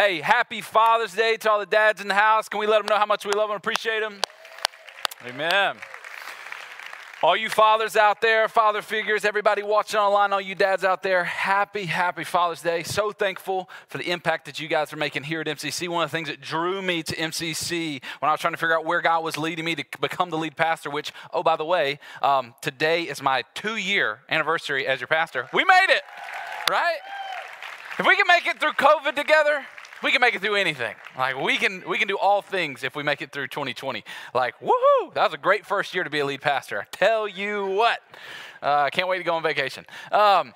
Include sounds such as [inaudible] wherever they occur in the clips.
Hey, happy Father's Day to all the dads in the house. Can we let them know how much we love them and appreciate them? Amen. All you fathers out there, father figures, everybody watching online, all you dads out there, happy, happy Father's Day. So thankful for the impact that you guys are making here at MCC. One of the things that drew me to MCC when I was trying to figure out where God was leading me to become the lead pastor, which, oh, by the way, um, today is my two year anniversary as your pastor. We made it, right? If we can make it through COVID together, we can make it through anything. Like we can we can do all things if we make it through 2020. Like woohoo! That was a great first year to be a lead pastor. I tell you what, I uh, can't wait to go on vacation. Um,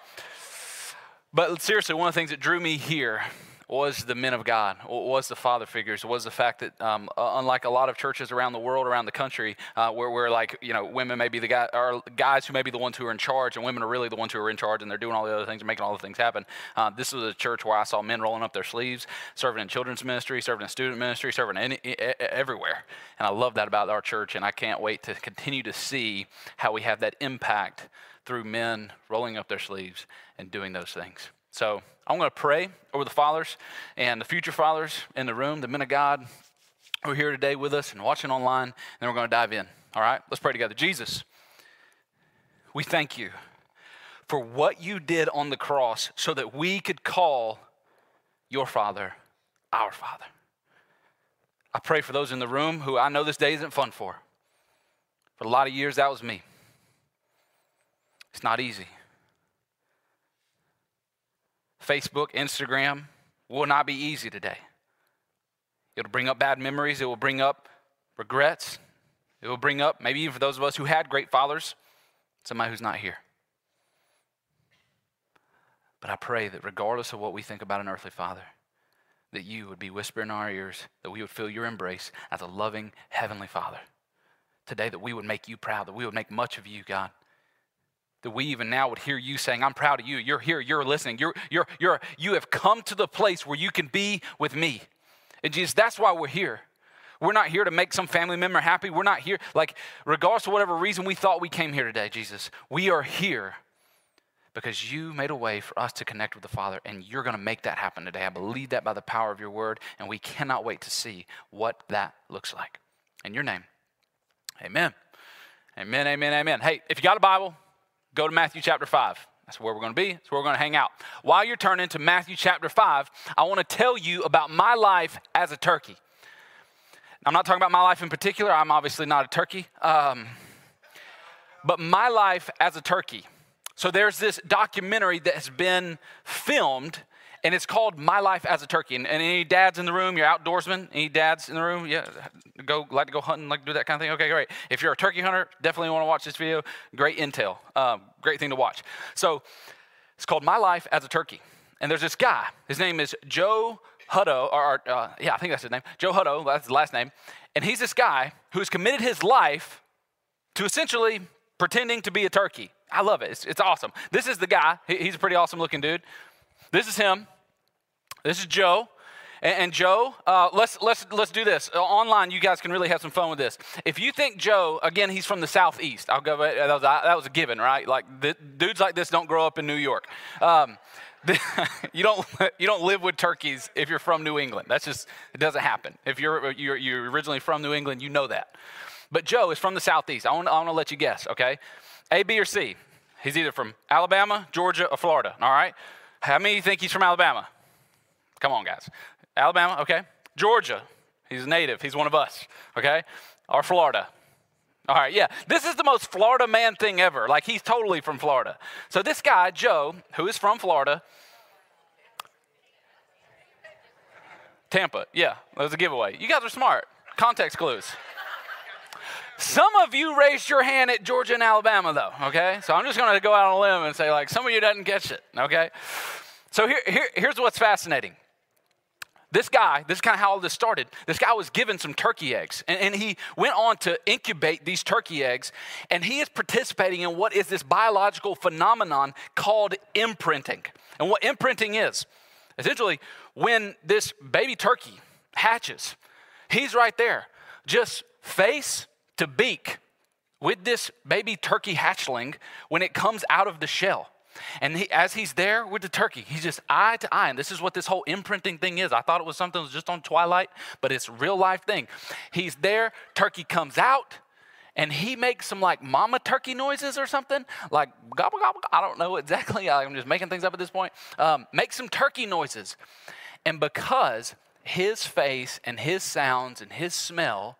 but seriously, one of the things that drew me here was the men of God, was the father figures, was the fact that um, unlike a lot of churches around the world, around the country, uh, where we're like, you know, women may be the guy, or guys who may be the ones who are in charge, and women are really the ones who are in charge, and they're doing all the other things and making all the things happen. Uh, this was a church where I saw men rolling up their sleeves, serving in children's ministry, serving in student ministry, serving any, everywhere, and I love that about our church, and I can't wait to continue to see how we have that impact through men rolling up their sleeves and doing those things. So I'm going to pray over the fathers and the future fathers in the room, the men of God who are here today with us and watching online, and then we're going to dive in. All right? Let's pray together. Jesus, we thank you for what you did on the cross so that we could call your Father our Father. I pray for those in the room who I know this day isn't fun for. For a lot of years, that was me. It's not easy. Facebook, Instagram will not be easy today. It'll bring up bad memories, it will bring up regrets, it will bring up, maybe even for those of us who had great fathers, somebody who's not here. But I pray that regardless of what we think about an earthly father, that you would be whispering in our ears, that we would feel your embrace as a loving heavenly father. Today, that we would make you proud, that we would make much of you, God that we even now would hear you saying, I'm proud of you. You're here, you're listening. You're, you're, you're, you have come to the place where you can be with me. And Jesus, that's why we're here. We're not here to make some family member happy. We're not here, like, regardless of whatever reason we thought we came here today, Jesus, we are here because you made a way for us to connect with the Father, and you're going to make that happen today. I believe that by the power of your word, and we cannot wait to see what that looks like. In your name, amen. Amen, amen, amen. Hey, if you got a Bible, go to Matthew chapter 5. That's where we're going to be. That's where we're going to hang out. While you're turning to Matthew chapter 5, I want to tell you about my life as a turkey. I'm not talking about my life in particular. I'm obviously not a turkey. Um, but my life as a turkey. So there's this documentary that has been filmed and it's called My Life as a Turkey. And, and, any dads in the room, you're outdoorsmen, any dads in the room, yeah, go like to go hunting, like to do that kind of thing. Okay, great. If you're a turkey hunter, definitely want to watch this video. Great intel, um, great thing to watch. So it's called My Life as a Turkey, and there's this guy. His name is Joe Hutto, or uh, yeah, I think that's his name. Joe Hutto, that's his last name, and he's this guy who's committed his life to essentially pretending to be a turkey. I love it. It's, it's awesome. This is the guy. He, he's a pretty awesome looking dude. This is him. This is Joe. And, Joe, uh, let's, let's, let's do this. Uh, online, you guys can really have some fun with this. If you think Joe, again, he's from the Southeast. I'll go, that was, that was a given, right? Like, the, dudes like this don't grow up in New York. Um, [laughs] you don't [laughs] you don't live with turkeys if you're from New England. That's just it doesn't happen. If you're you're, you're originally from New England, you know that. But Joe is from the southeast. I want, I want to let you guess. Okay, A, B, or C. He's either from Alabama, Georgia, or Florida. All right. How many think he's from Alabama? Come on, guys. Alabama, okay. Georgia, he's native. He's one of us, okay. Or Florida. All right, yeah. This is the most Florida man thing ever. Like, he's totally from Florida. So, this guy, Joe, who is from Florida, Tampa, yeah, that was a giveaway. You guys are smart. Context clues. Some of you raised your hand at Georgia and Alabama, though, okay? So I'm just to go out on a limb and say, like, some of you doesn't catch it, okay? So here, here, here's what's fascinating. This guy, this is kind of how all this started. This guy was given some turkey eggs, and, and, he went on to incubate these turkey eggs, and he is participating in what is this biological phenomenon called imprinting. And what imprinting is, essentially, when this baby turkey hatches, he's right there, just face to beak with this baby turkey hatchling when it comes out of the shell. And he, as he's there with the turkey, he's just eye to eye. And this is what this whole imprinting thing is. I thought it was something that was just on Twilight, but it's real life thing. He's there, turkey comes out, and he makes some like mama turkey noises or something, like gobble gobble. I don't know [laughs] exactly. I'm just making things up at this point. Um, make some turkey noises, and because his face and his sounds and his smell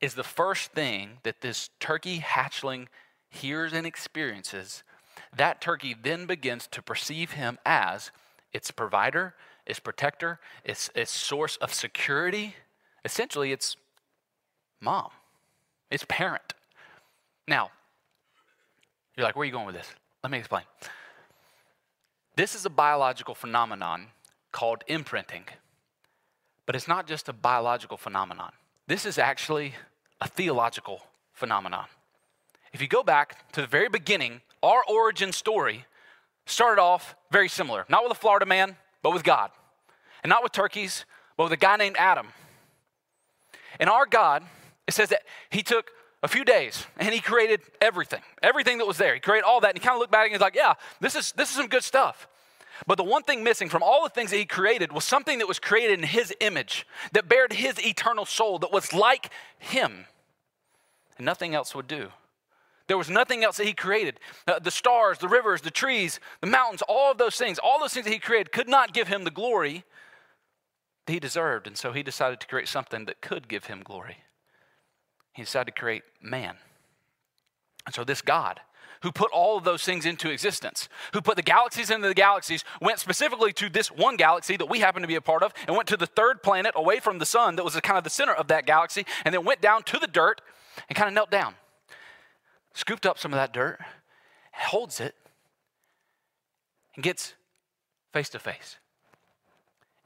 is the first thing that this turkey hatchling hears and experiences, that turkey then begins to perceive him as its provider, its protector, its, its source of security. Essentially, it's mom. It's parent. Now, you're like, where are you going with this? Let me explain. This is a biological phenomenon called imprinting, but it's not just a biological phenomenon. This is actually a theological phenomenon. If you go back to the very beginning, our origin story started off very similar. Not with a Florida man, but with God. And not with turkeys, but with a guy named Adam. And our God it says that he took a few days and he created everything, everything that was there. He created all that and he kind of looked back and he's like, yeah, this is, this is some good stuff. But the one thing missing from all the things that he created was something that was created in his image, that bared his eternal soul, that was like him. And nothing else would do. There was nothing else that he created. Uh, the stars, the rivers, the trees, the mountains, all of those things, all those things that he created could not give him the glory that he deserved. And so he decided to create something that could give him glory he decided to create man. And so, this God, who put all of those things into existence, who put the galaxies into the galaxies, went specifically to this one galaxy that we happen to be a part of, and went to the third planet away from the sun that was kind of the center of that galaxy, and then went down to the dirt and kind of knelt down, scooped up some of that dirt, holds it, and gets face to face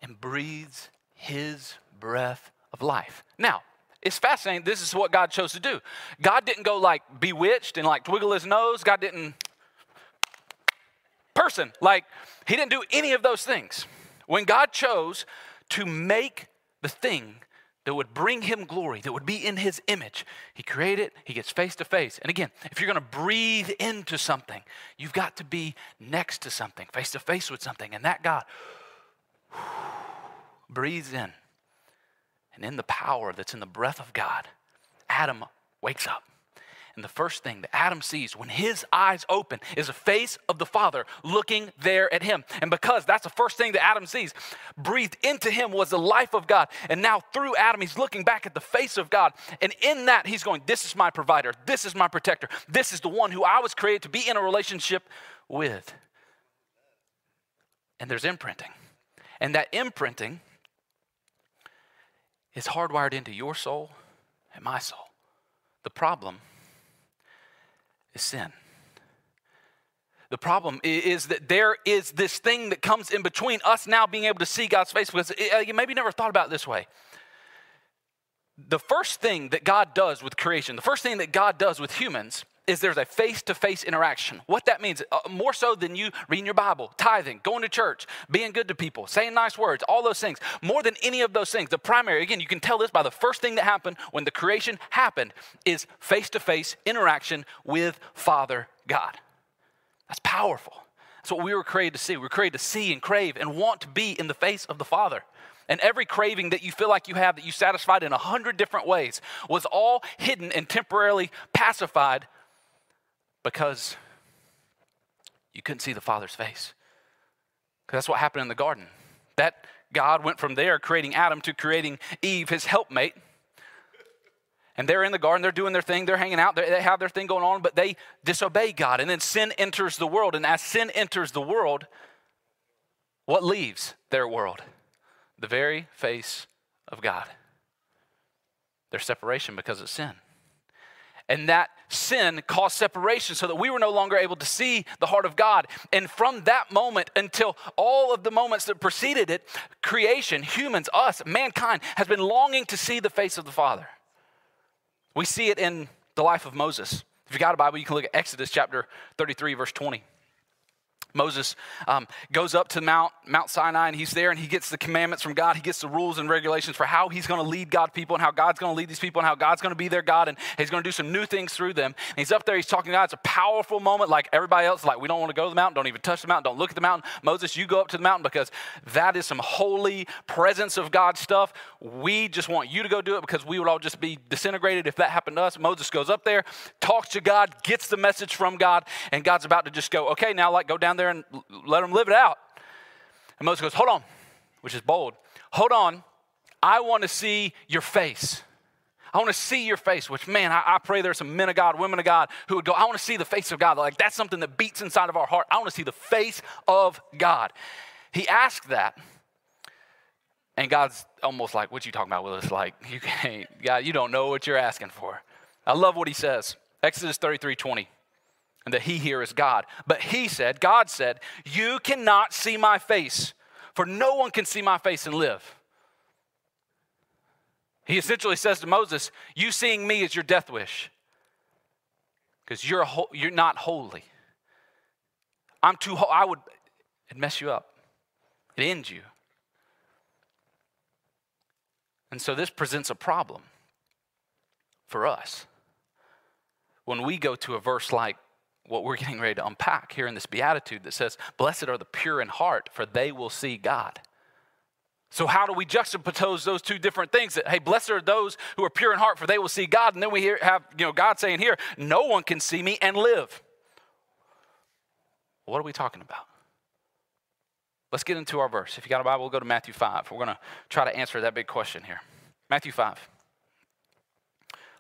and breathes his breath of life. Now, it's fascinating. This is what God chose to do. God didn't go like bewitched and like twiggle his nose. God didn't person. Like, he didn't do any of those things. When God chose to make the thing that would bring him glory, that would be in his image, he created he gets face to face. And again, if you're going to breathe into something, you've got to be next to something, face to face with something. And that God [sighs] breathes in and in the power that's in the breath of God, Adam wakes up. And the first thing that Adam sees when his eyes open is a face of the Father looking there at him. And because that's the first thing that Adam sees, breathed into him was the life of God. And now through Adam, he's looking back at the face of God. And in that, he's going, This is my provider. This is my protector. This is the one who I was created to be in a relationship with. And there's imprinting. And that imprinting is hardwired into your soul and my soul. The problem is sin. The problem is that there is this thing that comes in between us now being able to see God's face because uh, you maybe never thought about it this way. The first thing that God does with creation, the first thing that God does with humans is there's a face to face interaction. What that means, uh, more so than you reading your Bible, tithing, going to church, being good to people, saying nice words, all those things, more than any of those things, the primary, again, you can tell this by the first thing that happened when the creation happened, is face to face interaction with Father God. That's powerful. That's what we were created to see. We were created to see and crave and want to be in the face of the Father. And every craving that you feel like you have that you satisfied in a hundred different ways was all hidden and temporarily pacified because you couldn't see the Father's face. That's what happened in the garden. That God went from there creating Adam to creating Eve, his helpmate. And they're in the garden, they're doing their thing, they're hanging out, they have their thing going on, but they disobey God. And then sin enters the world. And as sin enters the world, what leaves their world? The very face of God. Their separation because of sin. And that sin caused separation so that we were no longer able to see the heart of God. And from that moment until all of the moments that preceded it, creation, humans, us, mankind, has been longing to see the face of the Father. We see it in the life of Moses. If you got a Bible, you can look at Exodus chapter 33, verse 20. Moses um, goes up to Mount, Mount Sinai and he's there and he gets the commandments from God. He gets the rules and regulations for how he's going to lead God people and how God's going to lead these people and how God's going to be their God and he's going to do some new things through them. And he's up there, he's talking to God. It's a powerful moment like everybody else. Like, we don't want to go to the mountain, don't even touch the mountain, don't look at the mountain. Moses, you go up to the mountain because that is some holy presence of God stuff. We just want you to go do it because we would all just be disintegrated if that happened to us. Moses goes up there, talks to God, gets the message from God, and God's about to just go, okay, now like go down there and let them live it out. And Moses goes, Hold on, which is bold. Hold on. I want to see your face. I want to see your face, which, man, I, I, pray there's some men of God, women of God who would go, I want to see the face of God. Like, that's something that beats inside of our heart. I want to see the face of God. He asked that, and God's almost like, What you talking about, Willis? Like, you can't, God, you don't know what you're asking for. I love what he says. Exodus 33 20 and that he here is God. But he said, God said, You cannot see my face, for no one can see my face and live. He essentially says to Moses, You seeing me is your death wish because you're, ho- you're not holy. I'm too, I would, it mess you up, it ends you. And so this presents a problem for us. When we go to a verse like what we're getting ready to unpack here in this beatitude that says, Blessed are the pure in heart, for they will see God. So, how do we juxtapose those two different things? That, hey, blessed are those who are pure in heart, for they will see God. And then we hear, have you know, God saying here, No one can see me and live. What are we talking about? Let's get into our verse. If you got a Bible, we'll go to Matthew 5. We're going to try to answer that big question here. Matthew 5.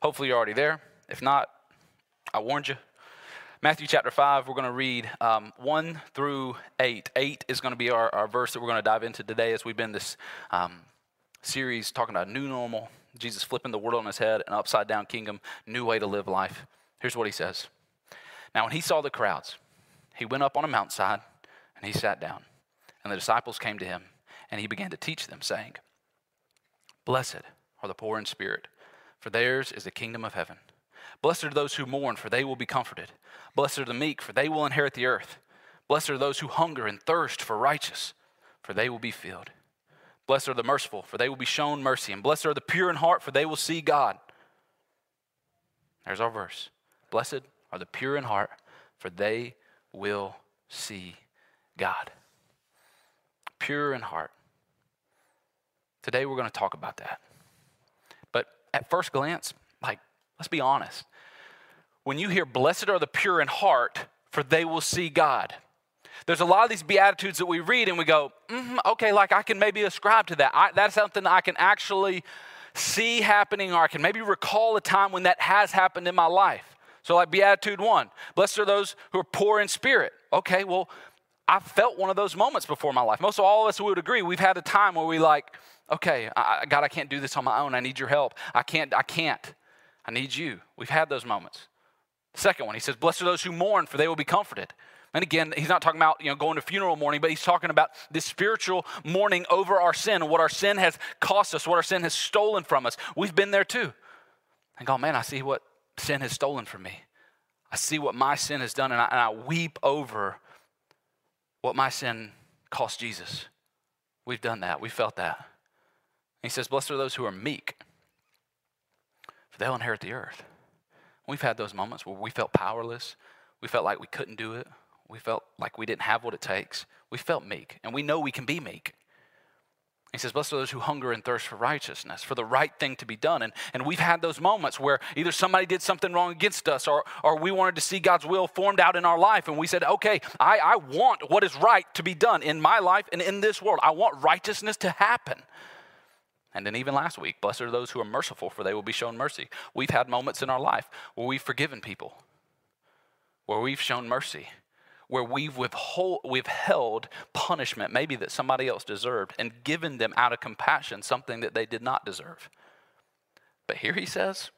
Hopefully, you're already there. If not, I warned you. Matthew chapter 5, we're going to read um, 1 through 8. 8 is going to be our, our verse that we're going to dive into today as we've been this um, series talking about new normal, Jesus flipping the world on his head, an upside down kingdom, new way to live life. Here's what he says Now, when he saw the crowds, he went up on a mountainside and he sat down. And the disciples came to him, and he began to teach them, saying, Blessed are the poor in spirit, for theirs is the kingdom of heaven. Blessed are those who mourn, for they will be comforted. Blessed are the meek, for they will inherit the earth. Blessed are those who hunger and thirst for righteous, for they will be filled. Blessed are the merciful, for they will be shown mercy. And blessed are the pure in heart, for they will see God. There's our verse. Blessed are the pure in heart, for they will see God. Pure in heart. Today we're going to talk about that. But at first glance, let's be honest. When you hear, blessed are the pure in heart, for they will see God. There's a lot of these Beatitudes that we read and we go, mm-hmm, okay, like I can maybe ascribe to that. I, that's something I can actually see happening, or I can maybe recall a time when that has happened in my life. So, like Beatitude 1, blessed are those who are poor in spirit. Okay, well, I've felt one of those moments before my life. Most of all of us would agree we've had a time where we like, okay, I, God, I can't do this on my own. I need your help. I can't, I can't. I need you. We've had those moments. Second one, he says, Blessed are those who mourn, for they will be comforted. And again, he's not talking about you know going to funeral mourning, but he's talking about this spiritual mourning over our sin and what our sin has cost us, what our sin has stolen from us. We've been there too. And go, man, I see what sin has stolen from me. I see what my sin has done, and I, and I weep over what my sin cost Jesus. We've done that. We felt that. And he says, Blessed are those who are meek, they'll inherit the earth. We've had those moments where we felt powerless. We felt like we couldn't do it. We felt like we didn't have what it takes. We felt meek, and we know we can be meek. He says, Blessed are those who hunger and thirst for righteousness, for the right thing to be done. And, and we've had those moments where either somebody did something wrong against us or, or we wanted to see God's will formed out in our life. And we said, Okay, I, I want what is right to be done in my life and in this world. I want righteousness to happen. And then even last week, blessed are those who are merciful, for they will be shown mercy. We've had moments in our life where we've forgiven people, where we've shown mercy, where we've withhold, withheld punishment, maybe that somebody else deserved, and given them out of compassion something that they did not deserve. But here he says,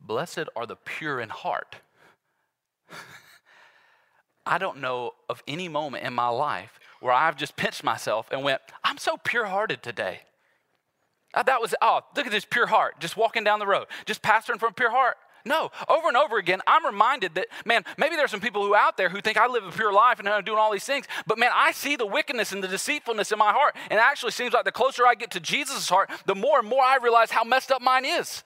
Blessed are the pure in heart. [laughs] I don't know of any moment in my life where I've just pinched myself and went, I'm so pure hearted today. Uh, that was, oh, look at this pure heart, just walking down the road, just pastoring from pure heart. No, over and over again, I'm reminded that, man, maybe there's some people who out there who think I live a pure life and I'm doing all these things, but man, I see the wickedness and the deceitfulness in my heart. And it actually seems like the closer I get to Jesus' heart, the more and more I realize how messed up mine is.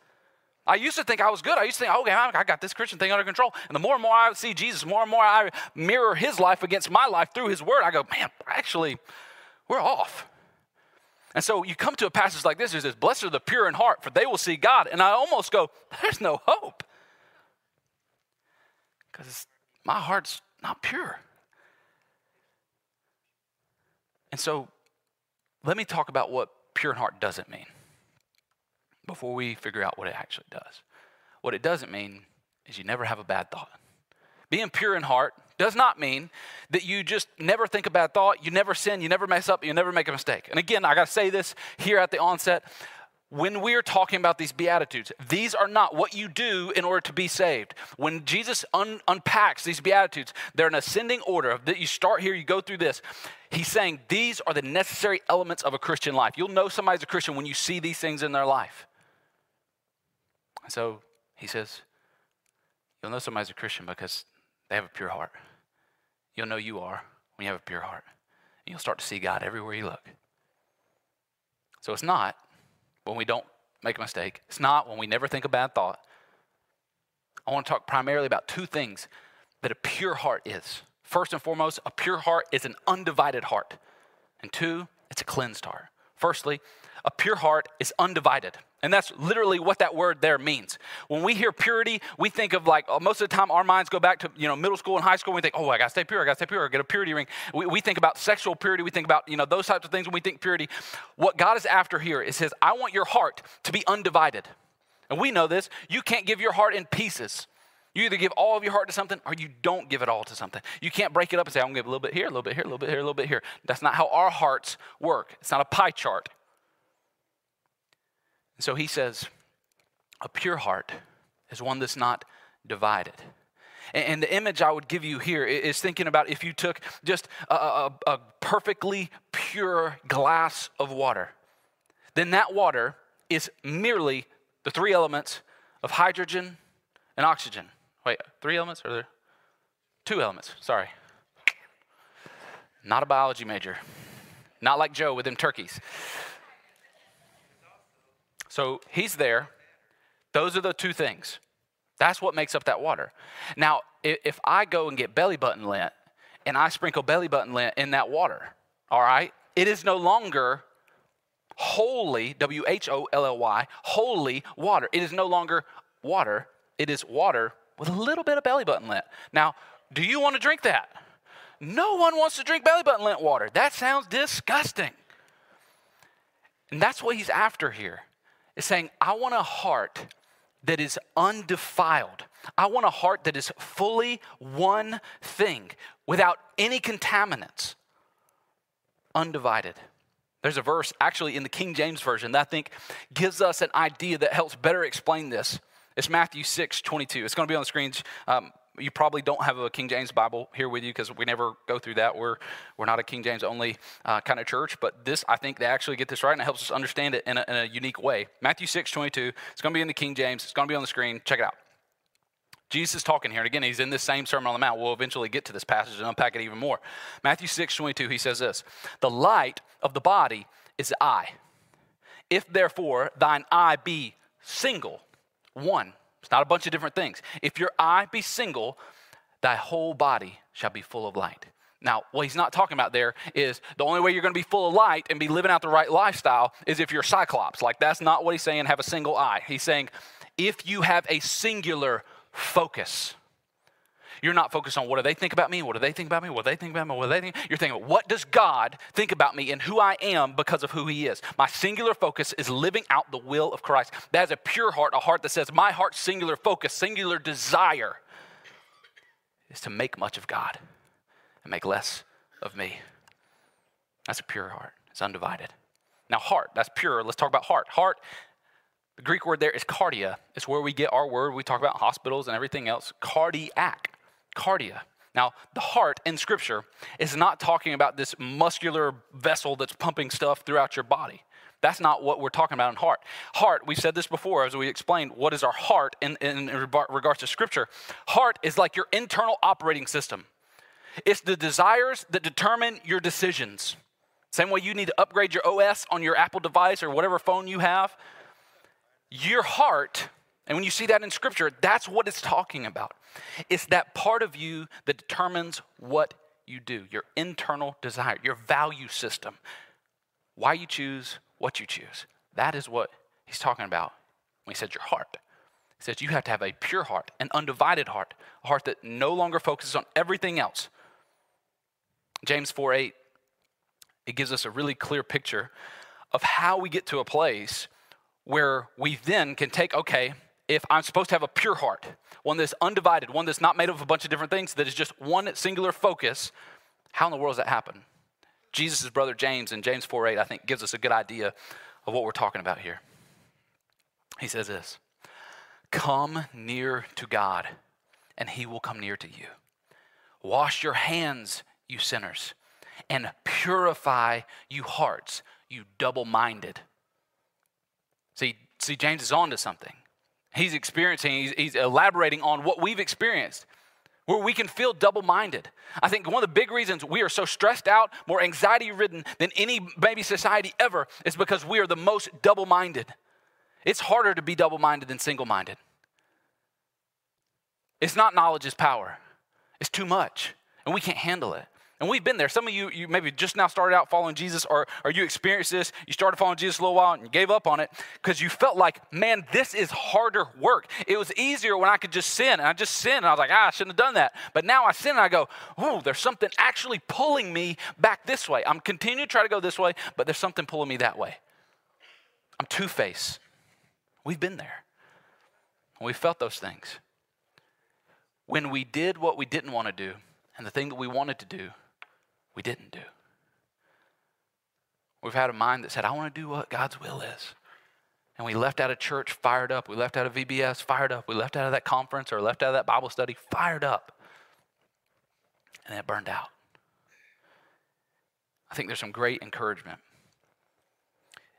I used to think I was good. I used to think, okay, I got this Christian thing under control. And the more and more I see Jesus, more and more I mirror his life against my life through his word, I go, man, actually, we're off. And so you come to a passage like this, it says, Blessed are the pure in heart, for they will see God. And I almost go, There's no hope. Because my heart's not pure. And so let me talk about what pure in heart doesn't mean before we figure out what it actually does. What it doesn't mean is you never have a bad thought. Being pure in heart does not mean that you just never think a bad thought, you never sin, you never mess up, you never make a mistake. And again, I got to say this here at the onset. When we're talking about these Beatitudes, these are not what you do in order to be saved. When Jesus un- unpacks these Beatitudes, they're an ascending order. That you start here, you go through this. He's saying these are the necessary elements of a Christian life. You'll know somebody's a Christian when you see these things in their life. So he says, You'll know somebody's a Christian because they have a pure heart. You'll know you are when you have a pure heart. And you'll start to see God everywhere you look. So it's not when we don't make a mistake, it's not when we never think a bad thought. I want to talk primarily about two things that a pure heart is. First and foremost, a pure heart is an undivided heart. And two, it's a cleansed heart. Firstly, a pure heart is undivided. And that's literally what that word there means. When we hear purity, we think of like, uh, most of the time our minds go back to, you know, middle school and high school. And we think, oh, I gotta stay pure, I gotta stay pure, I get a purity ring. We, we think about sexual purity, we think about, you know, those types of things when we think purity. What God is after here is says, I want your heart to be undivided. And we know this. You can't give your heart in pieces. You either give all of your heart to something or you don't give it all to something. You can't break it up and say, I'm gonna give a little bit here, a little bit here, a little bit here, a little bit here. That's not how our hearts work. It's not a pie chart. So he says, a pure heart is one that's not divided. And the image I would give you here is thinking about if you took just a, a, a, perfectly pure glass of water, then that water is merely the three elements of hydrogen and oxygen. Wait, three elements? Or there two elements? Sorry. Not a biology major. Not like Joe with them turkeys. So he's there. Those are the two things. That's what makes up that water. Now, if I go and get belly button lint and I sprinkle belly button lint in that water, all right, it is no longer holy, W H O L L Y, holy water. It is no longer water, it is water with a little bit of belly button lint. Now, do you want to drink that? No one wants to drink belly button lint water. That sounds disgusting. And that's what he's after here is saying, I want a heart that is undefiled. I want a heart that is fully one thing without any contaminants, undivided. There's a verse actually in the King James Version that I think gives us an idea that helps better explain this. It's Matthew 6 22. It's going to be on the screens. Um, you probably don't have a King James Bible here with you because we never go through that. We're, we're not a King James only uh, kind of church, but this, I think they actually get this right and it helps us understand it in a, in a unique way. Matthew 6 22, it's going to be in the King James, it's going to be on the screen. Check it out. Jesus is talking here, and again, he's in this same Sermon on the Mount. We'll eventually get to this passage and unpack it even more. Matthew 6 22, he says this The light of the body is the eye. If therefore thine eye be single, one, it's not a bunch of different things. If your eye be single, thy whole body shall be full of light. Now, what he's not talking about there is the only way you're going to be full of light and be living out the right lifestyle is if you're cyclops. Like, that's not what he's saying, have a single eye. He's saying, if you have a singular focus, you're not focused on what do they think about me? What do they think about me? What do they think about me? What do they think? You're thinking, what does God think about me and who I am because of who He is? My singular focus is living out the will of Christ. That is a pure heart, a heart that says, my heart's singular focus, singular desire is to make much of God and make less of me. That's a pure heart. It's undivided. Now, heart, that's pure. Let's talk about heart. Heart, the Greek word there is cardia. It's where we get our word. We talk about hospitals and everything else. Cardiac cardia. Now, the heart in Scripture is not talking about this muscular vessel that's pumping stuff throughout your body. That's not what we're talking about in heart. Heart, we've said this before as we explained what is our heart in, in, in regards to Scripture. Heart is like your internal operating system, it's the desires that determine your decisions. Same way you need to upgrade your OS on your Apple device or whatever phone you have. Your heart, and when you see that in Scripture, that's what it's talking about. It's that part of you that determines what you do, your internal desire, your value system, why you choose what you choose. That is what he's talking about when he said your heart. He says you have to have a pure heart, an undivided heart, a heart that no longer focuses on everything else. James 4 8, it gives us a really clear picture of how we get to a place where we then can take, okay, if I'm supposed to have a pure heart, one that's undivided, one that's not made up of a bunch of different things, that is just one singular focus, how in the world does that happen? Jesus' brother James in James 4 8, I think, gives us a good idea of what we're talking about here. He says this Come near to God, and he will come near to you. Wash your hands, you sinners, and purify you hearts, you double minded. See, see, James is on to something. He's experiencing, he's, he's elaborating on what we've experienced where we can feel double minded. I think one of the big reasons we are so stressed out, more anxiety ridden than any maybe society ever is because we are the most double minded. It's harder to be double minded than single minded. It's not knowledge is power, it's too much, and we can't handle it. And we've been there. Some of you, you maybe just now started out following Jesus, or, or you experienced this. You started following Jesus a little while and you gave up on it because you felt like, man, this is harder work. It was easier when I could just sin. And I just sin. And I was like, ah, I shouldn't have done that. But now I sin and I go, ooh, there's something actually pulling me back this way. I'm continuing to try to go this way, but there's something pulling me that way. I'm two faced. We've been there. We felt those things. When we did what we didn't want to do and the thing that we wanted to do, we didn't do. We've had a mind that said, I want to do what God's will is. And we left out of church fired up. We left out of VBS fired up. We left out of that conference or left out of that Bible study fired up. And it burned out. I think there's some great encouragement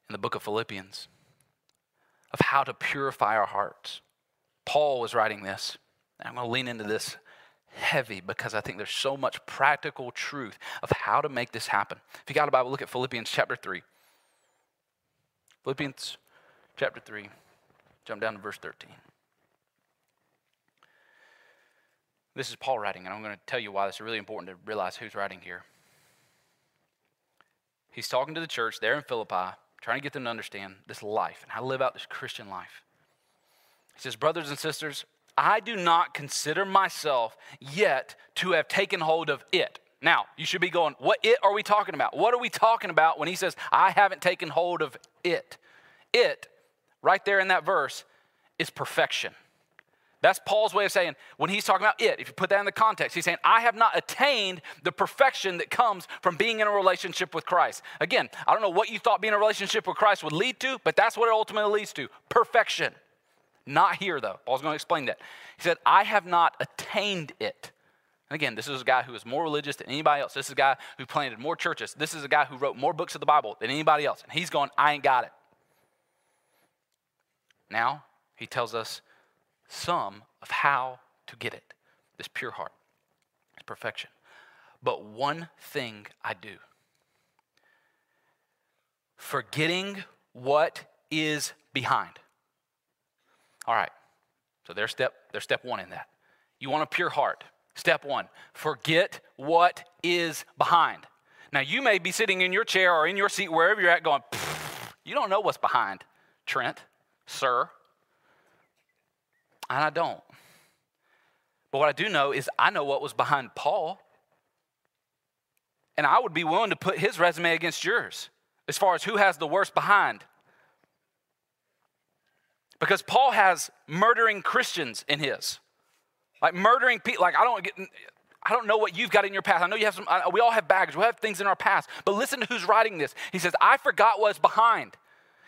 in the book of Philippians of how to purify our hearts. Paul was writing this. I'm going to lean into this heavy because I think there's so much practical truth of how to make this happen. If you got a Bible, look at Philippians chapter 3. Philippians chapter 3, jump down to verse 13. This is Paul writing, and I'm going to tell you why this is really important to realize who's writing here. He's talking to the church there in Philippi, trying to get them to understand this life and how to live out this Christian life. He says, Brothers and sisters, I do not consider myself yet to have taken hold of it. Now, you should be going, what it are we talking about? What are we talking about when he says, I haven't taken hold of it? It, right there in that verse, is perfection. That's Paul's way of saying, when he's talking about it, if you put that in the context, he's saying, I have not attained the perfection that comes from being in a relationship with Christ. Again, I don't know what you thought being in a relationship with Christ would lead to, but that's what it ultimately leads to perfection. Not here, though. Paul's going to explain that. He said, I have not attained it. And again, this is a guy who is more religious than anybody else. This is a guy who planted more churches. This is a guy who wrote more books of the Bible than anybody else. And he's going, I ain't got it. Now, he tells us some of how to get it this pure heart, this perfection. But one thing I do forgetting what is behind. All right. So there's step, there's step one in that. You want a pure heart. Step one, forget what is behind. Now, you may be sitting in your chair or in your seat, wherever you're at, going, you don't know what's behind, Trent, sir. And I don't. But what I do know is I know what was behind Paul. And I would be willing to put his resume against yours as far as who has the worst behind. Because Paul has murdering Christians in his. Like murdering people. Like I don't get I don't know what you've got in your past. I know you have some, we all have baggage. We have things in our past. But listen to who's writing this. He says, I forgot what's behind.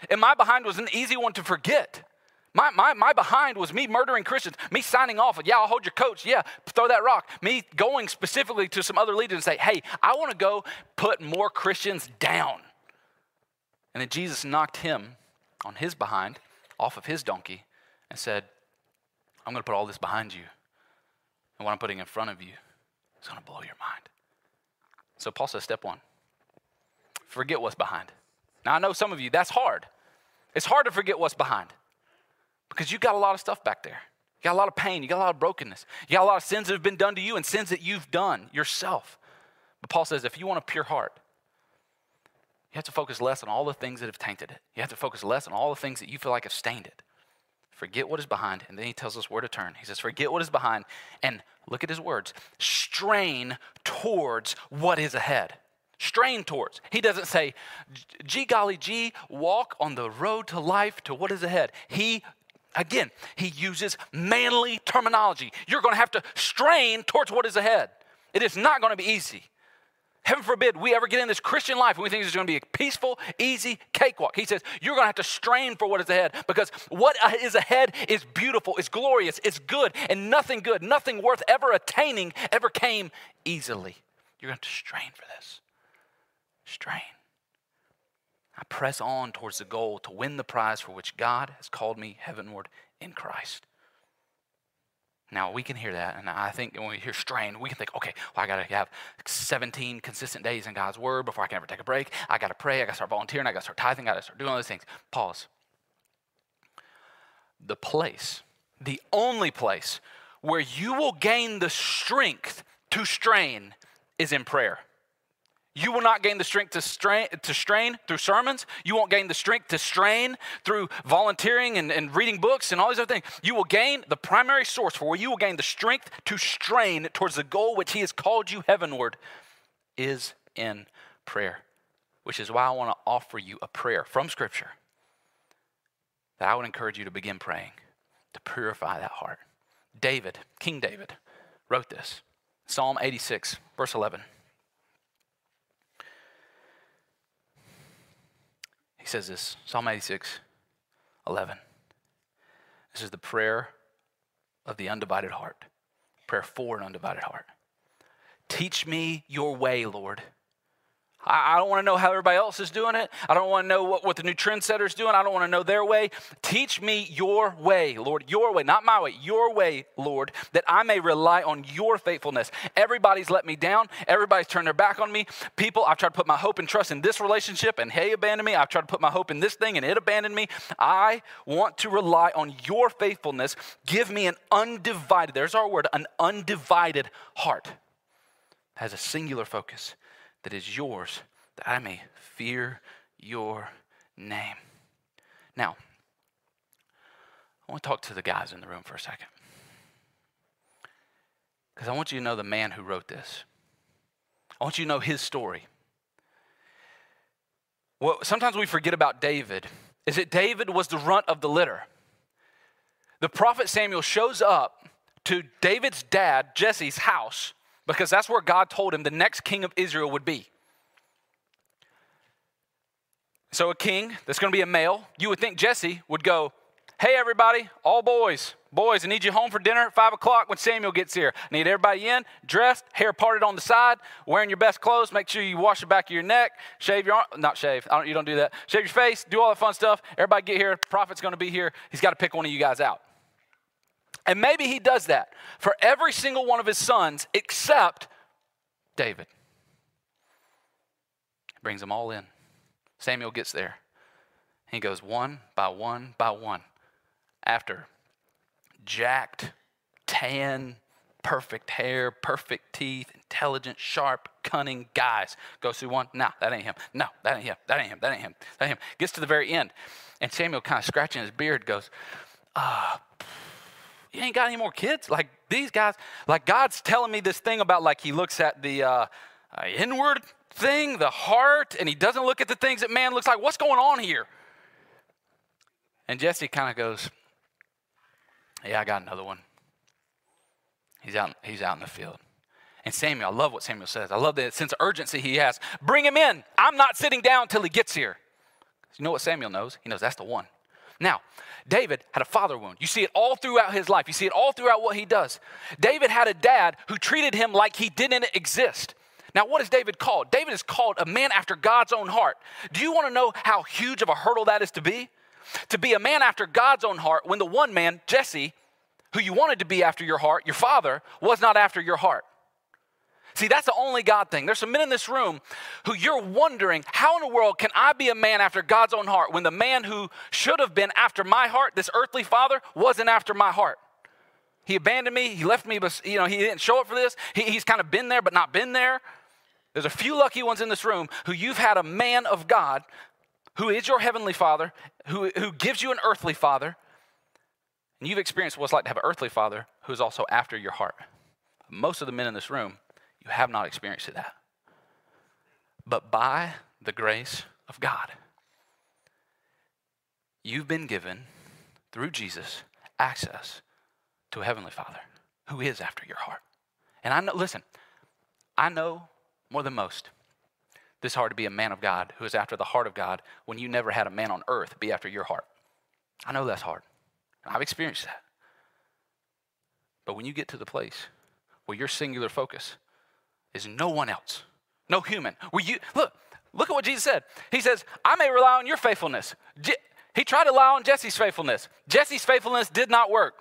And my behind was an easy one to forget. My, my, my behind was me murdering Christians, me signing off. Yeah, I'll hold your coach. Yeah, throw that rock. Me going specifically to some other leaders and say, hey, I want to go put more Christians down. And then Jesus knocked him on his behind off of his donkey and said, I'm going to put all this behind you. And what I'm putting in front of you is going to blow your mind. So Paul says, step one forget what's behind. Now, I know some of you, that's hard. It's hard to forget what's behind because you got a lot of stuff back there. You got a lot of pain. You got a lot of brokenness. You got a lot of sins that have been done to you and sins that you've done yourself. But Paul says if you want a pure heart, you have to focus less on all the things that have tainted it. You have to focus less on all the things that you feel like have stained it. Forget what is behind. And then he tells us where to turn. He says, Forget what is behind and look at his words strain towards what is ahead strain towards. He doesn't say, gee golly gee, walk on the road to life to what is ahead. He again, he uses manly terminology. You're going to have to strain towards what is ahead. It is not going to be easy. Heaven forbid we ever get in this Christian life and we think it's going to be a peaceful, easy cakewalk. He says, You're going to have to strain for what is ahead because what is ahead is beautiful, it's glorious, it's good, and nothing good, nothing worth ever attaining ever came easily. You're going to have to strain for this strain. I press on towards the goal to win the prize for which God has called me heavenward in Christ. Now, we can hear that, and I think when we hear strain, we can think, okay, well, I got to have 17 consistent days in God's Word before I can ever take a break. I got to pray, I got to start volunteering, I got to start tithing, I got to start doing all those things. Pause. The place, the only place where you will gain the strength to strain is in prayer. You will not gain the strength to strain, to strain through sermons. You won't gain the strength to strain through volunteering and, and reading books and all these other things. You will gain the primary source for where you will gain the strength to strain towards the goal which He has called you heavenward is in prayer, which is why I want to offer you a prayer from Scripture that I would encourage you to begin praying to purify that heart. David, King David, wrote this Psalm 86, verse 11. He says this Psalm 86, 11. This is the prayer of the undivided heart, prayer for an undivided heart. Teach me your way, Lord. I, don't want to know how everybody else is doing it. I don't want to know what, what the new trendsetter's doing. I don't want to know their way. Teach me your way, Lord, your way, not my way, your way, Lord, that I may rely on your faithfulness. Everybody's let me down. Everybody's turned their back on me. People, I've tried to put my hope and trust in this relationship and hey, abandoned me. I've tried to put my hope in this thing and it abandoned me. I want to rely on your faithfulness. Give me an undivided, there's our word, an undivided heart. Has a singular focus that is yours, that I may fear your name. Now, I want to talk to the guys in the room for a second. Because I want you to know the man who wrote this. I want you to know his story. What sometimes we forget about David is that David was the runt of the litter. The prophet Samuel shows up to David's dad, Jesse's house, because that's where God told him the next king of Israel would be. So, a king that's going to be a male, you would think Jesse would go, Hey, everybody, all boys, boys, I need you home for dinner at 5 o'clock when Samuel gets here. I need everybody in, dressed, hair parted on the side, wearing your best clothes. Make sure you wash the back of your neck, shave your arm, not shave, don't, you don't do that. Shave your face, do all the fun stuff. Everybody get here, prophet's going to be here. He's got to pick one of you guys out. And maybe he does that for every single one of his sons except David. Brings them all in. Samuel gets there. He goes one by one by one. After jacked, tan, perfect hair, perfect teeth, intelligent, sharp, cunning guys. Goes through one. No, that ain't him. No, that ain't him. That ain't him. That ain't him. That ain't him. Gets to the very end. And Samuel kind of scratching his beard goes, ah, uh, you ain't got any more kids? Like these guys, like God's telling me this thing about like he looks at the uh, uh, inward thing, the heart, and he doesn't look at the things that man looks like. What's going on here? And Jesse kind of goes, Yeah, I got another one. He's out, he's out in the field. And Samuel, I love what Samuel says. I love the sense of urgency he has. Bring him in. I'm not sitting down till he gets here. You know what Samuel knows? He knows that's the one. Now, David had a father wound. You see it all throughout his life. You see it all throughout what he does. David had a dad who treated him like he didn't exist. Now, what is David called? David is called a man after God's own heart. Do you want to know how huge of a hurdle that is to be? To be a man after God's own heart when the one man, Jesse, who you wanted to be after your heart, your father, was not after your heart. See, that's the only God thing. There's some men in this room who you're wondering, how in the world can I be a man after God's own heart when the man who should have been after my heart, this earthly father, wasn't after my heart? He abandoned me. He left me, but you know, he didn't show up for this. He, he's kind of been there, but not been there. There's a few lucky ones in this room who you've had a man of God who is your heavenly father, who, who gives you an earthly father, and you've experienced what it's like to have an earthly father who is also after your heart. Most of the men in this room you have not experienced that. But by the grace of God, you've been given, through Jesus, access to a Heavenly Father who is after your heart. And I know, listen, I know more than most this hard to be a man of God who is after the heart of God when you never had a man on earth be after your heart. I know that's hard. I've experienced that. But when you get to the place where your singular focus is no one else, no human. Were you look, look at what Jesus said. He says, I may rely on your faithfulness. Je- he tried to rely on Jesse's faithfulness. Jesse's faithfulness did not work.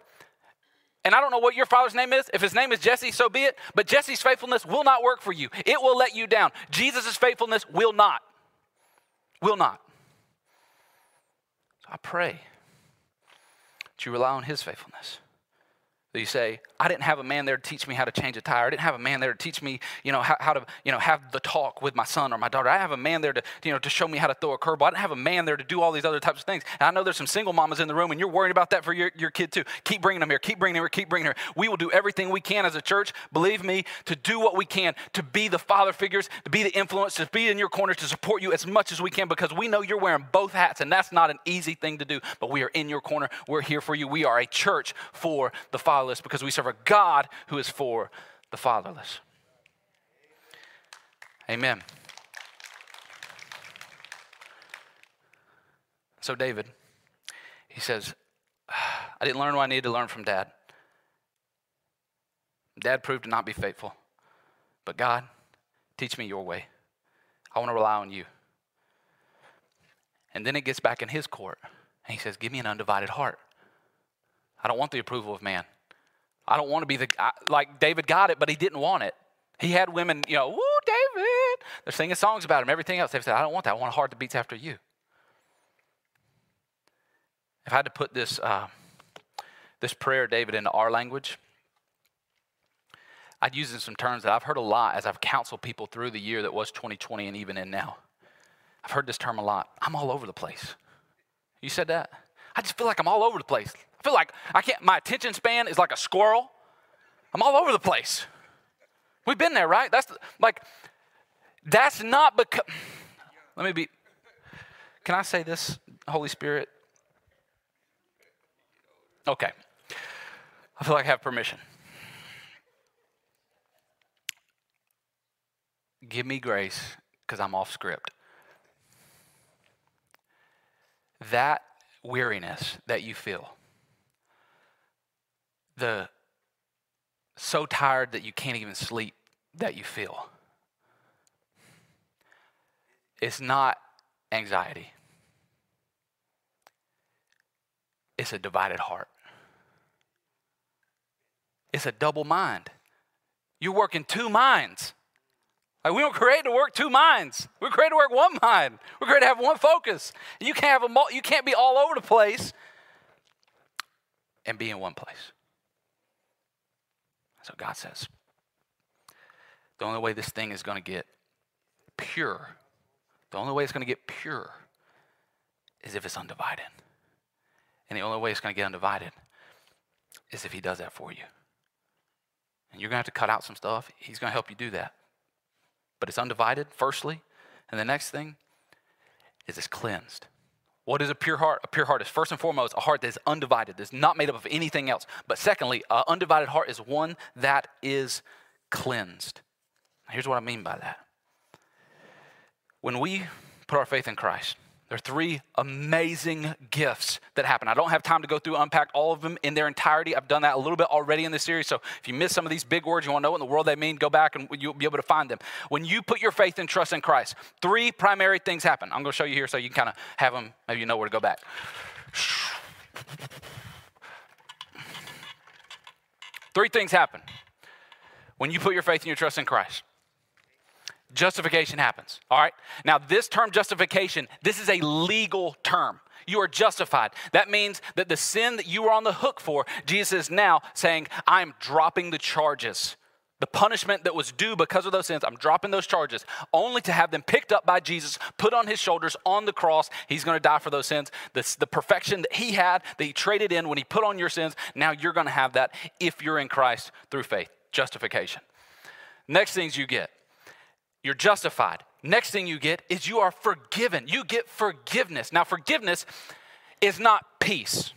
And I don't know what your father's name is. If his name is Jesse, so be it. But Jesse's faithfulness will not work for you. It will let you down. Jesus' faithfulness will not. Will not. So I pray that you rely on his faithfulness. You say, I didn't have a man there to teach me how to change a tire. I didn't have a man there to teach me, you know, how, how, to, you know, have the talk with my son or my daughter. I have a man there to, you know, to show me how to throw a curveball. I didn't have a man there to do all these other types of things. And I know there's some single mamas in the room, and you're worried about that for your, your kid too. Keep bringing them here. Keep bringing them here. Keep bringing her. We will do everything we can as a church. Believe me, to do what we can to be the father figures, to be the influence, to be in your corner, to support you as much as we can, because we know you're wearing both hats, and that's not an easy thing to do. But we are in your corner. We're here for you. We are a church for the fatherless because we serve a God who is for the fatherless. Amen. So, David, he says, ah, I didn't learn what I needed to learn from dad. Dad proved to not be faithful. But God, teach me your way. I want to rely on you. And then it gets back in his court. And he says, Give me an undivided heart. I don't want the approval of man. I don't want to be the, like David got it, but he didn't want it. He had women, you know, woo, David. They're singing songs about him, everything else. They said, I don't want that. I want a heart that beats after you. If I had to put this, uh, this prayer, David, into our language, I'd use in some terms that I've heard a lot as I've counseled people through the year that was 2020 and even in now. I've heard this term a lot. I'm all over the place. You said that? I just feel like I'm all over the place feel like I can't, my attention span is like a squirrel. I'm all over the place. We've been there, right? That's like, that's not because, let me be, can I say this, Holy Spirit? Okay. I feel like I have permission. Give me grace because I'm off script. That weariness that you feel the so tired that you can't even sleep that you feel. It's not anxiety, it's a divided heart. It's a double mind. You're working two minds. Like we don't create to work two minds. We're created to work one mind. We're created to have one focus. You can't have a you can't be all over the place and be in one place. So God says. The only way this thing is going to get pure, the only way it's going to get pure is if it's undivided. And the only way it's going to get undivided is if He does that for you. And you're going to have to cut out some stuff. He's going to help you do that. But it's undivided, firstly. And the next thing is it's cleansed. What is a pure heart? A pure heart is first and foremost a heart that is undivided, that's not made up of anything else. But secondly, an undivided heart is one that is cleansed. Here's what I mean by that. When we put our faith in Christ, There are three amazing gifts that happen. I don't have time to go through unpack all of them in their entirety. I've done that a little bit already in this series. So if you miss some of these big words, you want to know what in the world they mean, go back and you'll be able to find them. When you put your faith and trust in Christ, three primary things happen. I'm going to show you here so you can kind of have them, maybe you know where to go back. Three things happen when you put your faith and your trust in Christ justification happens. All right? Now, this term justification, this is a legal term. You are justified. That means that the sin that you were on the hook for, Jesus is now saying, I'm dropping the charges. The punishment that was due because of those sins, I'm dropping those charges only to have them picked up by Jesus, put on his shoulders on the cross. He's going to die for those sins. The, the perfection that he had, that he traded in when he put on your sins, now you're going to have that if you're in Christ through faith. Justification. Next things you get you're justified. Next thing you get is you are forgiven. You get forgiveness. Now, forgiveness is not peace,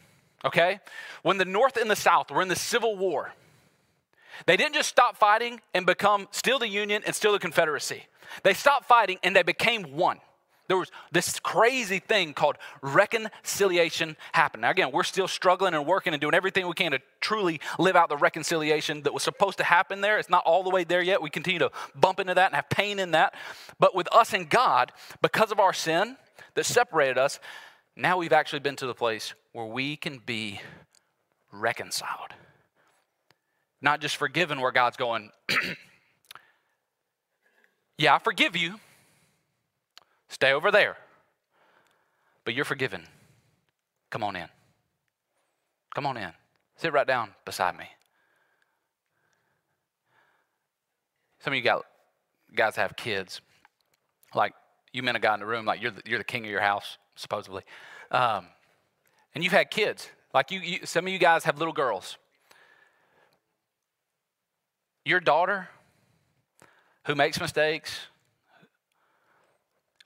okay? When the North and the South were in the Civil War, they didn't just stop fighting and become still the Union and still the Confederacy. They stopped fighting and they became one there was this crazy thing called reconciliation happen. Now, again, we're still struggling and working and doing everything we can to truly live out the reconciliation that was supposed to happen there. It's not all the way there yet. We continue to bump into that and have pain in that. But with us and God, because of our sin that separated us, now we've actually been to the place where we can be reconciled. Not just forgiven, where God's going, [clears throat] Yeah, I forgive you Stay over there. But you're forgiven. Come on in. Come on in. Sit right down beside me. Some of you got, guys have kids. Like, you met a guy in the room, like you're the, you're the king of your house, supposedly. Um, and you've had kids. Like, you, you, some of you guys have little girls. Your daughter, who makes mistakes,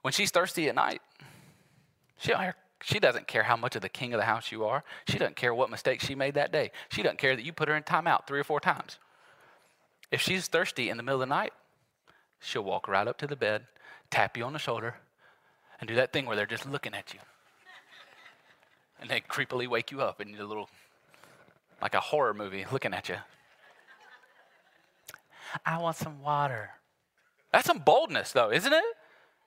when she's thirsty at night, she, she doesn't care how much of the king of the house you are. She doesn't care what mistake she made that day. She doesn't care that you put her in timeout three or four times. If she's thirsty in the middle of the night, she'll walk right up to the bed, tap you on the shoulder, and do that thing where they're just looking at you. And they creepily wake you up in a little, like a horror movie, looking at you. I want some water. That's some boldness, though, isn't it?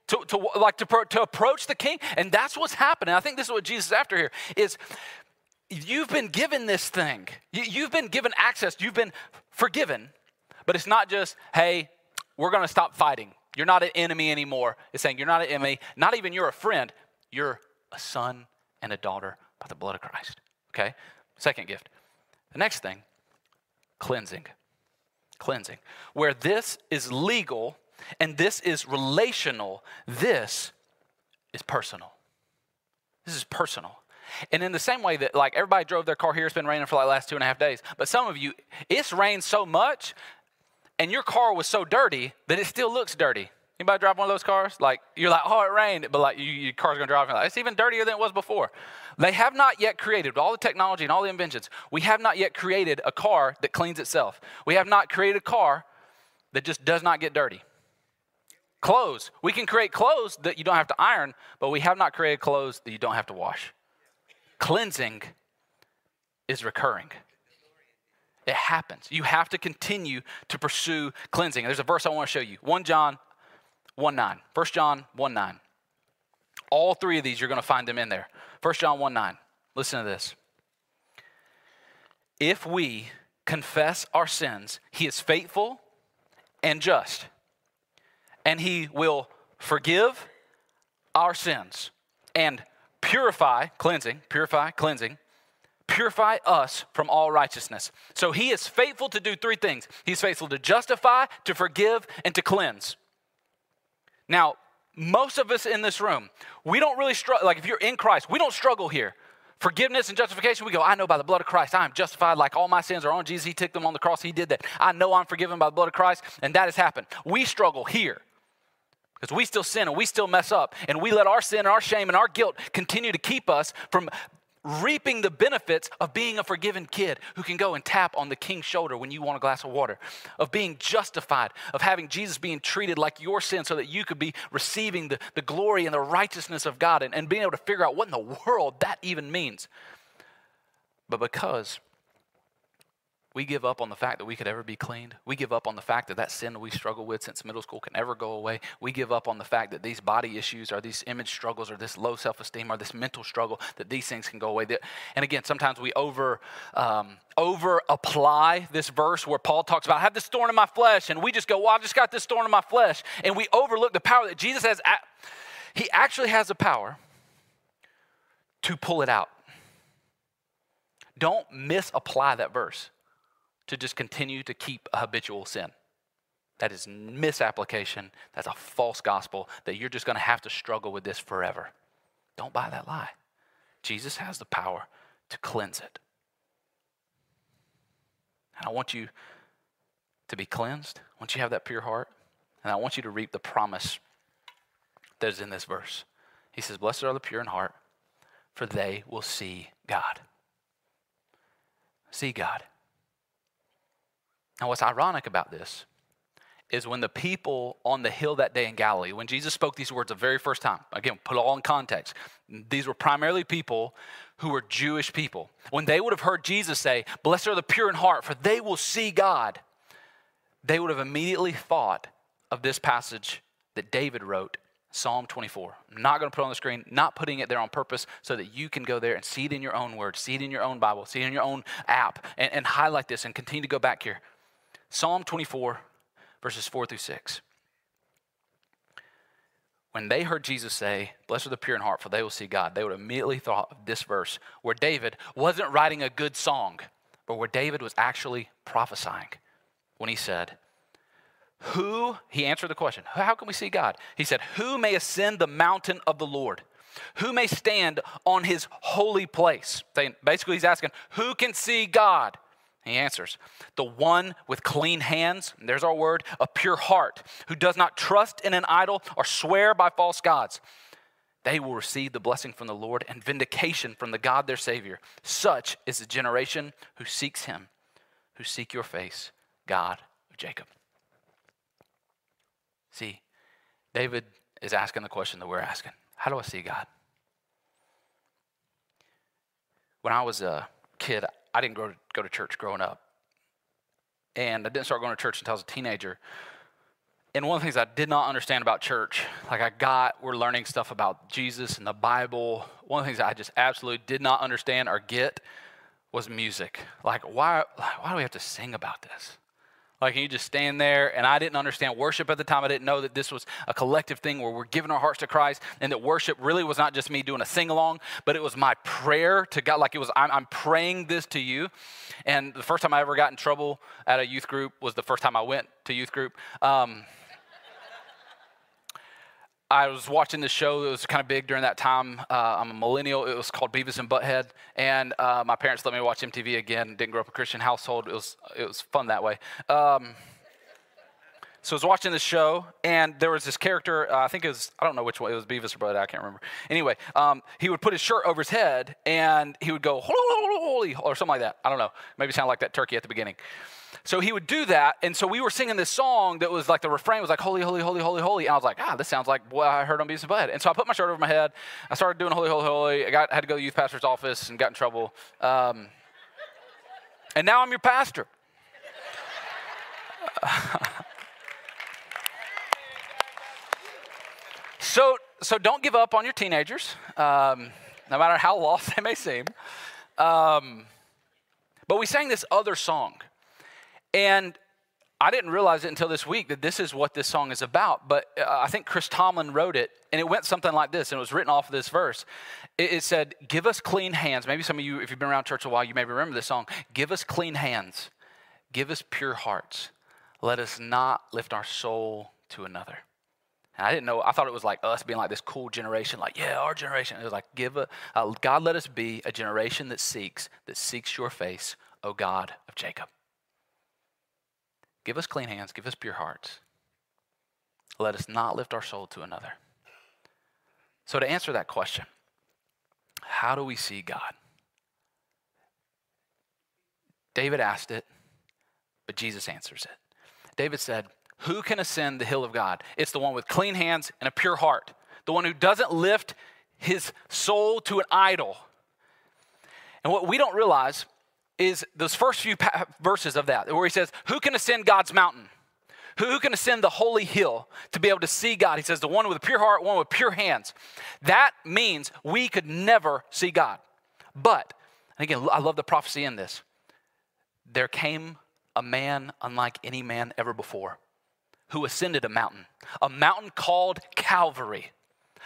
To, to like to, to approach the king and that's what's happening. I think this is what jesus is after here is you've been given this thing. You, you've been given access. You've been forgiven. But it's not just hey we're going to stop fighting. You're not an enemy anymore. It's saying you're not an enemy. Not even you're a friend. You're a son and a daughter by the blood of christ. Okay? Second gift. The next thing cleansing. Cleansing. Where this is legal and this is relational. This is personal. This is personal. And in the same way that, like, everybody drove their car here, it's been raining for like last two and a half days. But some of you, it's rained so much and your car was so dirty that it still looks dirty. Anybody drive one of those cars? Like, you're like, oh, it rained, but like, you, your car's gonna drive, like, it's even dirtier than it was before. They have not yet created, all the technology and all the inventions, we have not yet created a car that cleans itself. We have not created a car that just does not get dirty. Clothes. We can create clothes that you don't have to iron, but we have not created clothes that you don't have to wash. Cleansing is recurring. It happens. You have to continue to pursue cleansing. There's a verse I want to show you 1 John 1 9. 1 John 1 9. All three of these, you're going to find them in there. 1 John 1 9. Listen to this. If we confess our sins, he is faithful and just and he will forgive our sins and purify, cleansing, purify, cleansing, purify us from all righteousness. So he is faithful to do three things he's faithful to justify, to forgive, and to cleanse. Now, most of us in this room, we don't really struggle, like if you're in Christ, we don't struggle here. Forgiveness and justification, we go, I know by the blood of Christ, I am justified like all my sins are on Jesus. He took them on the cross, He did that. I know I'm forgiven by the blood of Christ, and that has happened. We struggle here. Because we still sin and we still mess up, and we let our sin and our shame and our guilt continue to keep us from reaping the benefits of being a forgiven kid who can go and tap on the king's shoulder when you want a glass of water, of being justified, of having Jesus being treated like your sin so that you could be receiving the, the glory and the righteousness of God and, and being able to figure out what in the world that even means. But because we give up on the fact that we could ever be cleaned. We give up on the fact that that sin we struggle with since middle school can ever go away. We give up on the fact that these body issues or these image struggles or this low self esteem or this mental struggle that these things can go away. And again, sometimes we over um, over apply this verse where Paul talks about I have this thorn in my flesh, and we just go, "Well, I just got this thorn in my flesh," and we overlook the power that Jesus has. He actually has the power to pull it out. Don't misapply that verse to just continue to keep a habitual sin. That is misapplication. That's a false gospel that you're just going to have to struggle with this forever. Don't buy that lie. Jesus has the power to cleanse it. And I want you to be cleansed. I want you to have that pure heart. And I want you to reap the promise that is in this verse. He says, Blessed are the pure in heart, for they will see God. See God. Now, what's ironic about this is when the people on the hill that day in Galilee, when Jesus spoke these words the very first time, again, put all in context, these were primarily people who were Jewish people. When they would have heard Jesus say, Blessed are the pure in heart, for they will see God, they would have immediately thought of this passage that David wrote Psalm 24. I'm not going to put on the screen, not putting it there on purpose so that you can go there and see it in your own words, see it in your own Bible, see it in your own app, and, and highlight this and continue to go back here. Psalm 24, verses 4 through 6. When they heard Jesus say, Blessed are the pure in heart, for they will see God, they would immediately thought of this verse where David wasn't writing a good song, but where David was actually prophesying when he said, Who, he answered the question, How can we see God? He said, Who may ascend the mountain of the Lord? Who may stand on his holy place? Basically, he's asking, Who can see God? He answers, The one with clean hands, there's our word, a pure heart, who does not trust in an idol or swear by false gods. They will receive the blessing from the Lord and vindication from the God their Savior. Such is the generation who seeks Him, who seek your face, God of Jacob. See, David is asking the question that we're asking How do I see God? When I was a kid, I didn't go to, go to church growing up. And I didn't start going to church until I was a teenager. And one of the things I did not understand about church, like I got, we're learning stuff about Jesus and the Bible. One of the things I just absolutely did not understand or get was music. Like, why, why do we have to sing about this? Like, you just stand there, and I didn't understand worship at the time. I didn't know that this was a collective thing where we're giving our hearts to Christ, and that worship really was not just me doing a sing along, but it was my prayer to God. Like, it was, I'm, I'm, praying this to you. And the first time I ever got in trouble at a youth group was the first time I went to youth group. Um, I was watching this show that was kind of big during that time. Uh, I'm a millennial. It was called Beavis and Butthead, and uh, my parents let me watch MTV again. Didn't grow up a Christian household. It was it was fun that way. Um, so I was watching the show, and there was this character. Uh, I think it was I don't know which one. It was Beavis or Butthead. I can't remember. Anyway, um, he would put his shirt over his head, and he would go holy or something like that. I don't know. Maybe sound like that turkey at the beginning. So he would do that. And so we were singing this song that was like the refrain was like, holy, holy, holy, holy, holy. And I was like, ah, this sounds like what I heard on Beavis and Butthead. And so I put my shirt over my head. I started doing holy, holy, holy. I got, had to go to the youth pastor's office and got in trouble. Um, and now I'm your pastor. [laughs] so, so don't give up on your teenagers, um, no matter how lost [laughs] they may seem. Um, but we sang this other song. And I didn't realize it until this week that this is what this song is about. But uh, I think Chris Tomlin wrote it, and it went something like this, and it was written off of this verse. It, it said, Give us clean hands. Maybe some of you, if you've been around church a while, you may remember this song. Give us clean hands. Give us pure hearts. Let us not lift our soul to another. And I didn't know, I thought it was like us being like this cool generation, like, yeah, our generation. It was like, give a, uh, God, let us be a generation that seeks, that seeks your face, O God of Jacob. Give us clean hands, give us pure hearts. Let us not lift our soul to another. So, to answer that question, how do we see God? David asked it, but Jesus answers it. David said, Who can ascend the hill of God? It's the one with clean hands and a pure heart, the one who doesn't lift his soul to an idol. And what we don't realize is those first few pa- verses of that, where he says, Who can ascend God's mountain? Who, who can ascend the holy hill to be able to see God? He says, The one with a pure heart, one with pure hands. That means we could never see God. But, and again, I love the prophecy in this. There came a man unlike any man ever before who ascended a mountain, a mountain called Calvary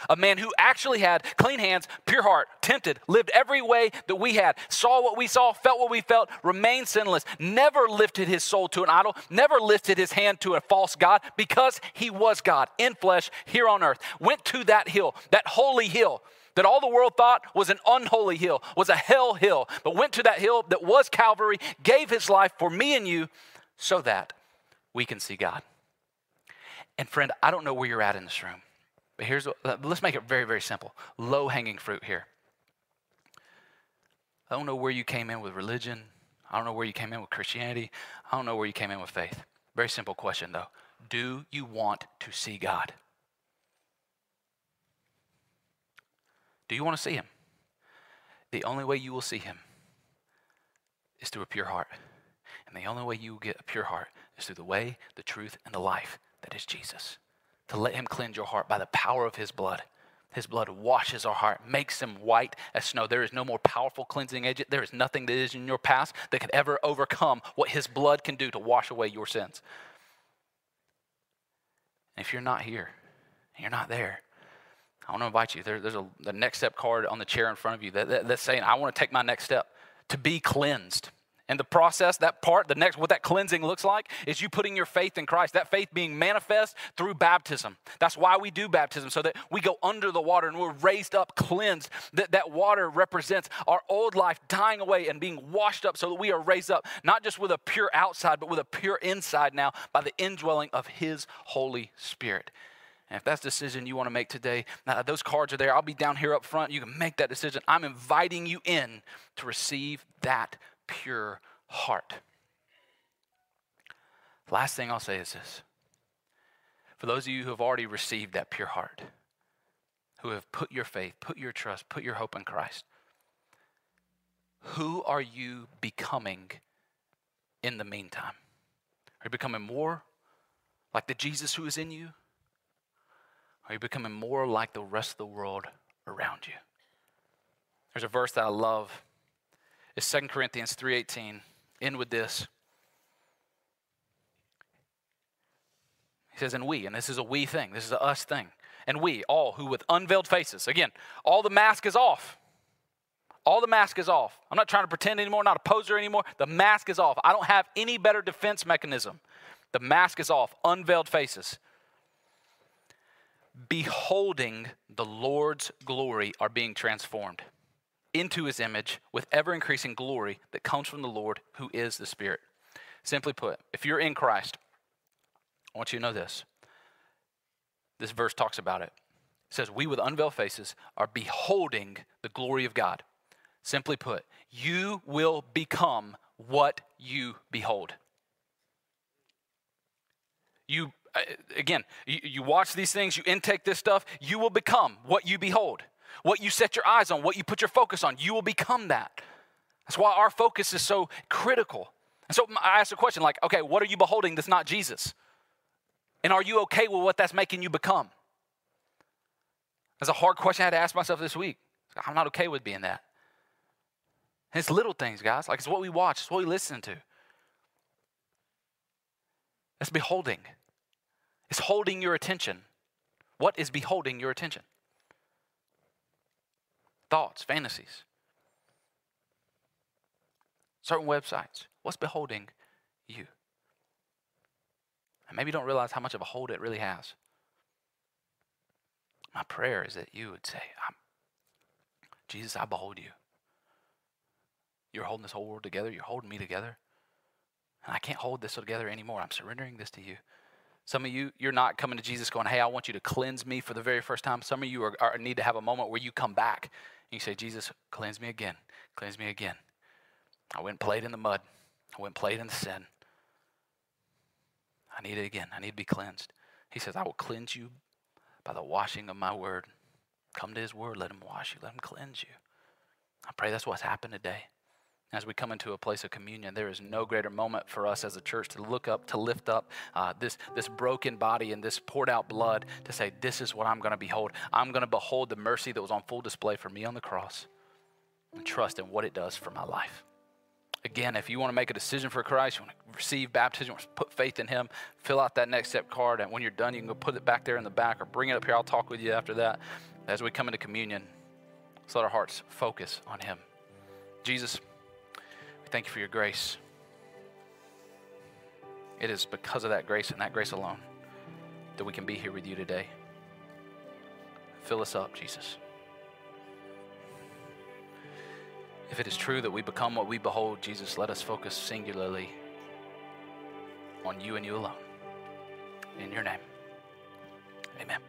a man who actually had clean hands, pure heart, tempted, lived every way that we had, saw what we saw, felt what we felt, remained sinless, never lifted his soul to an idol, never lifted his hand to a false God because he was God in flesh here on earth. Went to that hill, that holy hill that all the world thought was an unholy hill, was a hell hill, but went to that hill that was Calvary, gave his life for me and you so that we can see God. And friend, I don't know where you're at in this room. But here's what, let's make it very, very simple. Low hanging fruit here. I don't know where you came in with religion. I don't know where you came in with Christianity. I don't know where you came in with faith. Very simple question, though. Do you want to see God? Do you want to see Him? The only way you will see Him is through a pure heart. And the only way you will get a pure heart is through the way, the truth, and the life that is Jesus to let him cleanse your heart by the power of his blood. His blood washes our heart, makes them white as snow. There is no more powerful cleansing agent. There is nothing that is in your past that could ever overcome what his blood can do to wash away your sins. And if you're not here, you're not there, I want to invite you. There, there's a the next step card on the chair in front of you that, that, that's saying, I want to take my next step to be cleansed. And the process, that part, the next, what that cleansing looks like is you putting your faith in Christ, that faith being manifest through baptism. That's why we do baptism, so that we go under the water and we're raised up, cleansed. That, that water represents our old life dying away and being washed up so that we are raised up, not just with a pure outside, but with a pure inside now by the indwelling of His Holy Spirit. And if that's the decision you want to make today, those cards are there. I'll be down here up front. You can make that decision. I'm inviting you in to receive that pure heart. Last thing I'll say is this for those of you who have already received that pure heart, who have put your faith, put your trust, put your hope in Christ, who are you becoming in the meantime? Are you becoming more like the Jesus who is in you? Are you becoming more like the rest of the world around you? There's a verse that I love is 2 Corinthians 3:18. End with this. He says, and we, and this is a we thing, this is a us thing. And we, all who with unveiled faces, again, all the mask is off. All the mask is off. I'm not trying to pretend anymore, not a poser anymore. The mask is off. I don't have any better defense mechanism. The mask is off, unveiled faces. Beholding the Lord's glory are being transformed into his image with ever increasing glory that comes from the Lord who is the Spirit. Simply put, if you're in Christ, I want you to know this. This verse talks about it. It says, We with unveiled faces are beholding the glory of God. Simply put, you will become what you behold. You, uh, again, you, you watch these things, you intake this stuff, you will become what you behold. What you set your eyes on, what you put your focus on, you will become that. That's why our focus is so critical. And so I ask a question like, okay, what are you beholding that's not Jesus? And are you okay with what that's making you become? That's a hard question I had to ask myself this week. I'm not okay with being that. And it's little things, guys. Like it's what we watch, it's what we listen to. It's beholding. It's holding your attention. What is beholding your attention? Thoughts, fantasies. Certain websites. What's beholding you? And maybe you don't realize how much of a hold it really has. My prayer is that you would say, Jesus, I behold you. You're holding this whole world together. You're holding me together. And I can't hold this together anymore. I'm surrendering this to you. Some of you, you're not coming to Jesus going, hey, I want you to cleanse me for the very first time. Some of you are, are, need to have a moment where you come back and you say, Jesus, cleanse me again. Cleanse me again. I went and played in the mud. I went and played in the sin. I need it again. I need to be cleansed. He says, I will cleanse you by the washing of my word. Come to his word, let him wash you, let him cleanse you. I pray that's what's happened today. As we come into a place of communion, there is no greater moment for us as a church to look up, to lift up uh, this, this broken body and this poured out blood to say, This is what I'm going to behold. I'm going to behold the mercy that was on full display for me on the cross and trust in what it does for my life. Again, if you want to make a decision for Christ, you want to receive baptism, you want to put faith in Him, fill out that next step card. And when you're done, you can go put it back there in the back or bring it up here. I'll talk with you after that. As we come into communion, let's let our hearts focus on Him. Jesus, thank you for your grace. It is because of that grace and that grace alone that we can be here with you today. Fill us up, Jesus. If it is true that we become what we behold, Jesus, let us focus singularly on you and you alone. In your name, amen.